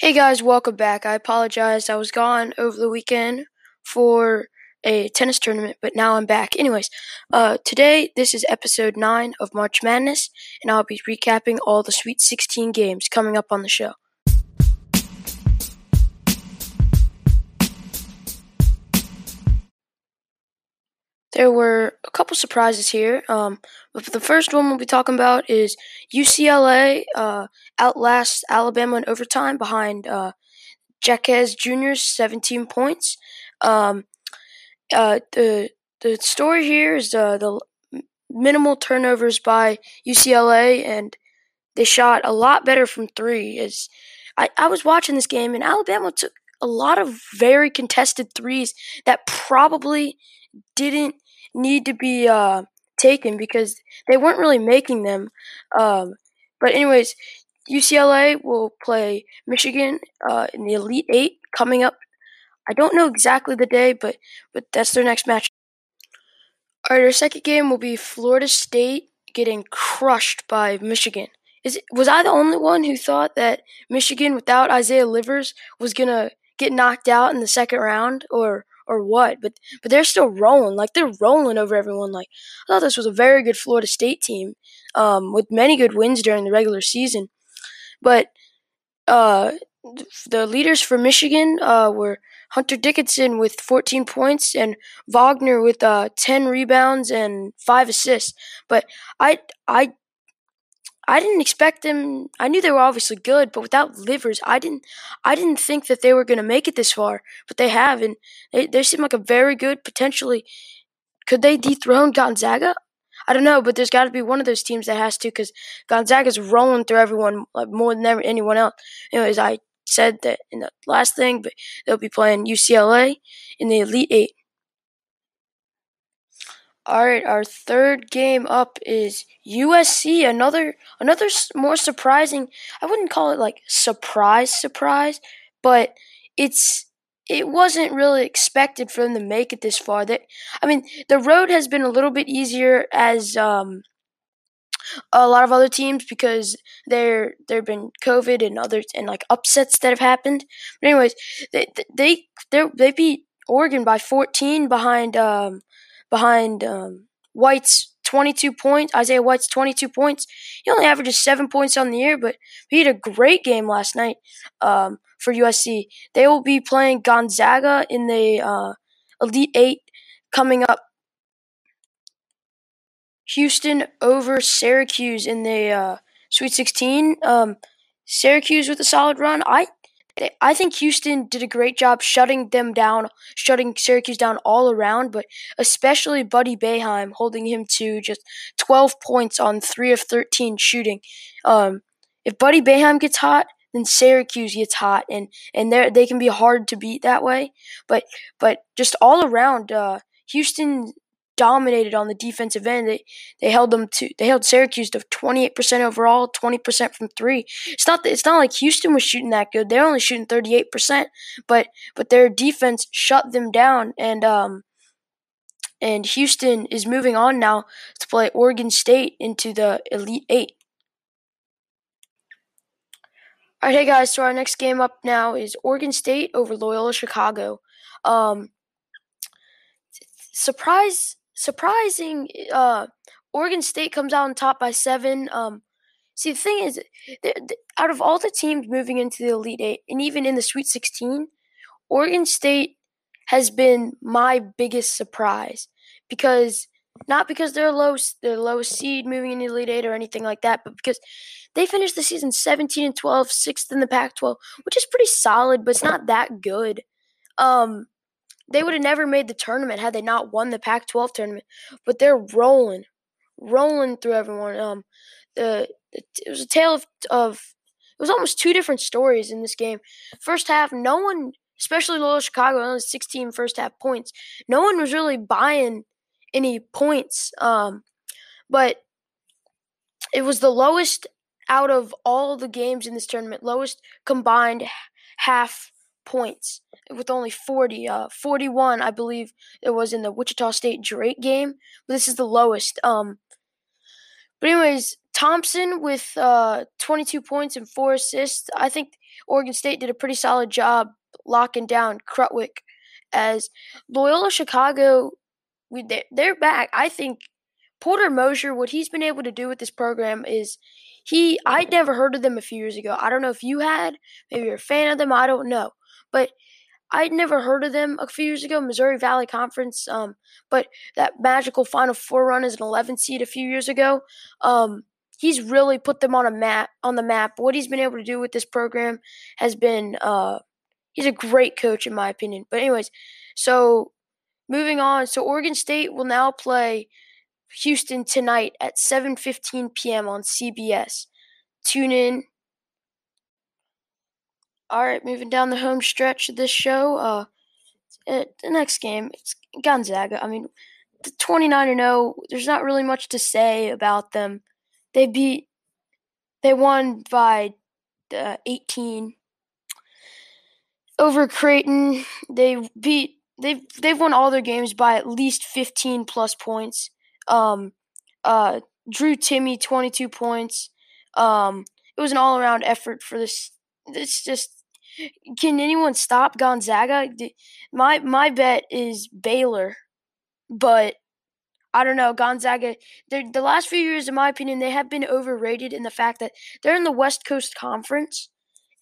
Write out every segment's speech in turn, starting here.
Hey guys, welcome back. I apologize. I was gone over the weekend for a tennis tournament, but now I'm back. Anyways, uh, today this is episode 9 of March Madness, and I'll be recapping all the Sweet 16 games coming up on the show. There were a couple surprises here. Um, but the first one we'll be talking about is UCLA uh, outlasts Alabama in overtime behind uh, Jaquez Jr.'s 17 points. Um, uh, the the story here is uh, the minimal turnovers by UCLA, and they shot a lot better from three. As I, I was watching this game, and Alabama took a lot of very contested threes that probably didn't need to be uh, taken because they weren't really making them. Um, but anyways, UCLA will play Michigan uh, in the Elite Eight coming up. I don't know exactly the day, but but that's their next match. All right, our second game will be Florida State getting crushed by Michigan. Is it, was I the only one who thought that Michigan without Isaiah Livers was gonna get knocked out in the second round, or or what? But but they're still rolling, like they're rolling over everyone. Like I thought this was a very good Florida State team, um, with many good wins during the regular season. But uh, the leaders for Michigan uh, were Hunter Dickinson with 14 points and Wagner with uh, 10 rebounds and five assists. But I I I didn't expect them. I knew they were obviously good, but without Livers, I didn't. I didn't think that they were going to make it this far, but they have, and they they seem like a very good potentially. Could they dethrone Gonzaga? I don't know, but there's got to be one of those teams that has to because Gonzaga's rolling through everyone like more than ever, anyone else. Anyways, I said that in the last thing, but they'll be playing UCLA in the Elite Eight. All right, our third game up is USC. Another another more surprising. I wouldn't call it like surprise surprise, but it's it wasn't really expected for them to make it this far. That I mean, the road has been a little bit easier as um, a lot of other teams because there there've been COVID and others and like upsets that have happened. But anyways, they they they they beat Oregon by 14 behind um, behind um, White's 22 points. Isaiah White's 22 points. He only averages seven points on the year, but he had a great game last night um, for USC. They will be playing Gonzaga in the uh, Elite Eight coming up. Houston over Syracuse in the uh, Sweet 16. Um, Syracuse with a solid run. I I think Houston did a great job shutting them down, shutting Syracuse down all around, but especially Buddy Boeheim holding him to just 12 points on 3 of 13 shooting. Um, if Buddy Boeheim gets hot, then Syracuse gets hot, and and they they can be hard to beat that way. But but just all around, uh, Houston dominated on the defensive end. They they held them to they held Syracuse to 28% overall, 20% from 3. It's not it's not like Houston was shooting that good. They're only shooting 38%, but but their defense shut them down and um and Houston is moving on now to play Oregon State into the Elite 8. All right, hey guys, so our next game up now is Oregon State over Loyola Chicago. Um surprise surprising. Uh, Oregon State comes out on top by seven. Um, see, the thing is, they, they, out of all the teams moving into the Elite Eight, and even in the Sweet 16, Oregon State has been my biggest surprise because not because they're low, they're lowest seed moving into the Elite Eight or anything like that, but because they finished the season 17 and 12, sixth in the Pac-12, which is pretty solid, but it's not that good. Um, they would have never made the tournament had they not won the Pac-12 tournament. But they're rolling, rolling through everyone. Um, the, the it was a tale of of it was almost two different stories in this game. First half, no one, especially Loyola Chicago, only 16 first half points. No one was really buying any points. Um, but it was the lowest out of all the games in this tournament, lowest combined half points with only 40. Uh, 41, I believe it was in the Wichita State Drake game. But this is the lowest. Um, but anyways, Thompson with uh, 22 points and four assists. I think Oregon State did a pretty solid job locking down Krutwig as Loyola Chicago. We they're back. I think Porter Moser, what he's been able to do with this program is he. I'd never heard of them a few years ago. I don't know if you had. Maybe you're a fan of them. I don't know, but I'd never heard of them a few years ago, Missouri Valley Conference. Um, but that magical Final Four run as an 11 seed a few years ago. Um, he's really put them on a map on the map. What he's been able to do with this program has been. Uh, he's a great coach in my opinion. But anyways, so moving on. So Oregon State will now play Houston tonight at 7:15 p.m. on CBS. Tune in. All right, moving down the home stretch of this show. Uh, uh the next game it's Gonzaga. I mean, the 29 and 0. There's not really much to say about them. They beat. They won by uh, 18 over Creighton. They beat. They've they've won all their games by at least 15 plus points. Um, uh, Drew Timme 22 points. Um, it was an all around effort for this. It's just can anyone stop Gonzaga? My my bet is Baylor, but I don't know Gonzaga. The last few years, in my opinion, they have been overrated in the fact that they're in the West Coast Conference,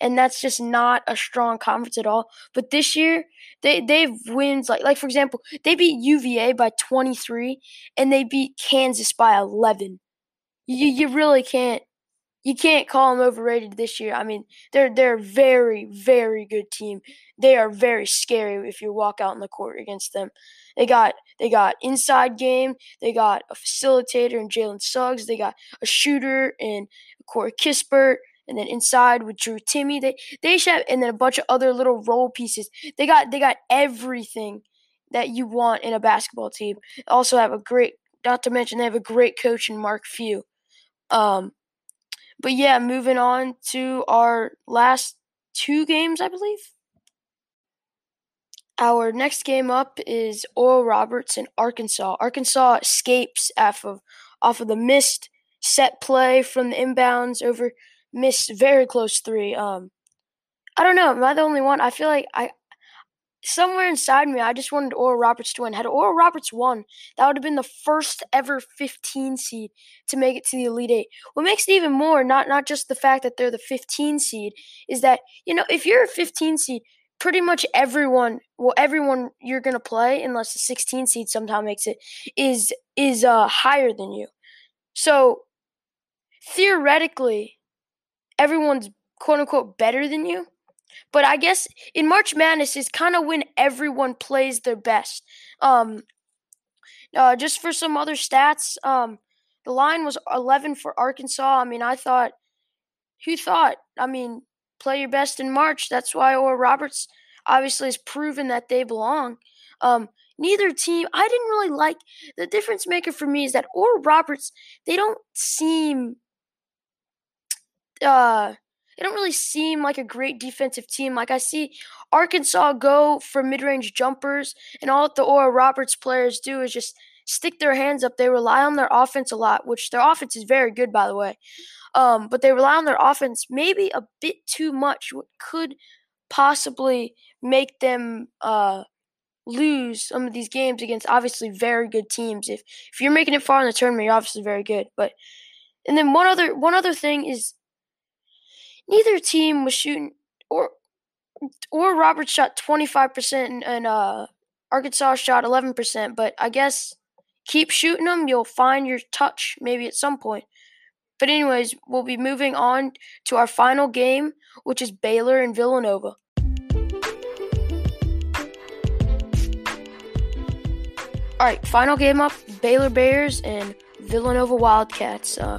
and that's just not a strong conference at all. But this year, they they've wins like like for example, they beat UVA by 23 and they beat Kansas by 11. You you really can't you can't call them overrated this year. I mean, they're they're a very very good team. They are very scary if you walk out in the court against them. They got they got inside game. They got a facilitator in Jalen Suggs. They got a shooter in Corey Kispert and then inside with Drew Timme, They they should have, and then a bunch of other little role pieces. They got they got everything that you want in a basketball team. Also have a great not to mention they have a great coach in Mark Few. Um but yeah, moving on to our last two games, I believe. Our next game up is Oral Roberts in Arkansas. Arkansas escapes off of off of the missed set play from the inbounds over missed very close three. Um, I don't know. Am I the only one? I feel like I somewhere inside me, I just wanted Oral Roberts to win. Had Oral Roberts won, that would have been the first ever 15 seed to make it to the Elite Eight. What makes it even more, not not just the fact that they're the 15 seed, is that you know if you're a 15 seed, pretty much everyone, well, everyone you're gonna play, unless the 16 seed somehow makes it, is is uh, higher than you. So theoretically, everyone's quote unquote better than you. But I guess in March Madness is kind of when everyone plays their best. Um, uh, just for some other stats, um, the line was 11 for Arkansas. I mean, I thought, who thought? I mean, play your best in March. That's why Oral Roberts obviously has proven that they belong. Um, neither team, I didn't really like the difference maker for me is that Oral Roberts, they don't seem uh they don't really seem like a great defensive team. Like I see Arkansas go for mid-range jumpers, and all that the Oral Roberts players do is just stick their hands up. They rely on their offense a lot, which their offense is very good, by the way. Um, but they rely on their offense maybe a bit too much, what could possibly make them uh, lose some of these games against obviously very good teams. If if you're making it far in the tournament, you're obviously very good. But and then one other one other thing is neither team was shooting or Oral Roberts shot 25% and, and uh, Arkansas shot 11%, but I guess keep shooting them, you'll find your touch maybe at some point. But anyways, we'll be moving on to our final game, which is Baylor and Villanova. All right, final game up: Baylor Bears and Villanova Wildcats. Uh,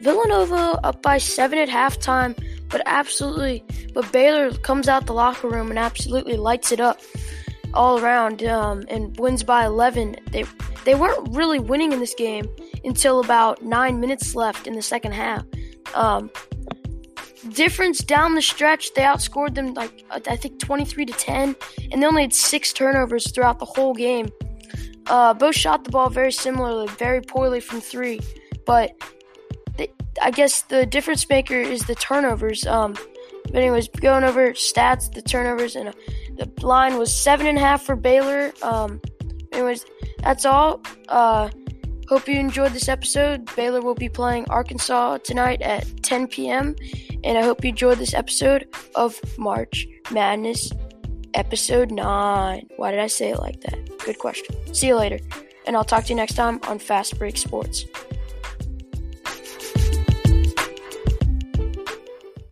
Villanova up by seven at halftime but absolutely, but Baylor comes out the locker room and absolutely lights it up all around um, and wins by 11. They they weren't really winning in this game until about nine minutes left in the second half. Um, difference down the stretch, they outscored them like I think 23 to 10, and they only had six turnovers throughout the whole game. Uh, both shot the ball very similarly, very poorly from three, but I guess the difference maker is the turnovers. Um, but anyways, going over stats, the turnovers, and uh, the line was seven and a half for Baylor. Um, anyways, that's all. Uh, hope you enjoyed this episode. Baylor will be playing Arkansas tonight at 10 p.m. And I hope you enjoyed this episode of March Madness, episode 9. Why did I say it like that? Good question. See you later. And I'll talk to you next time on Fast Break Sports.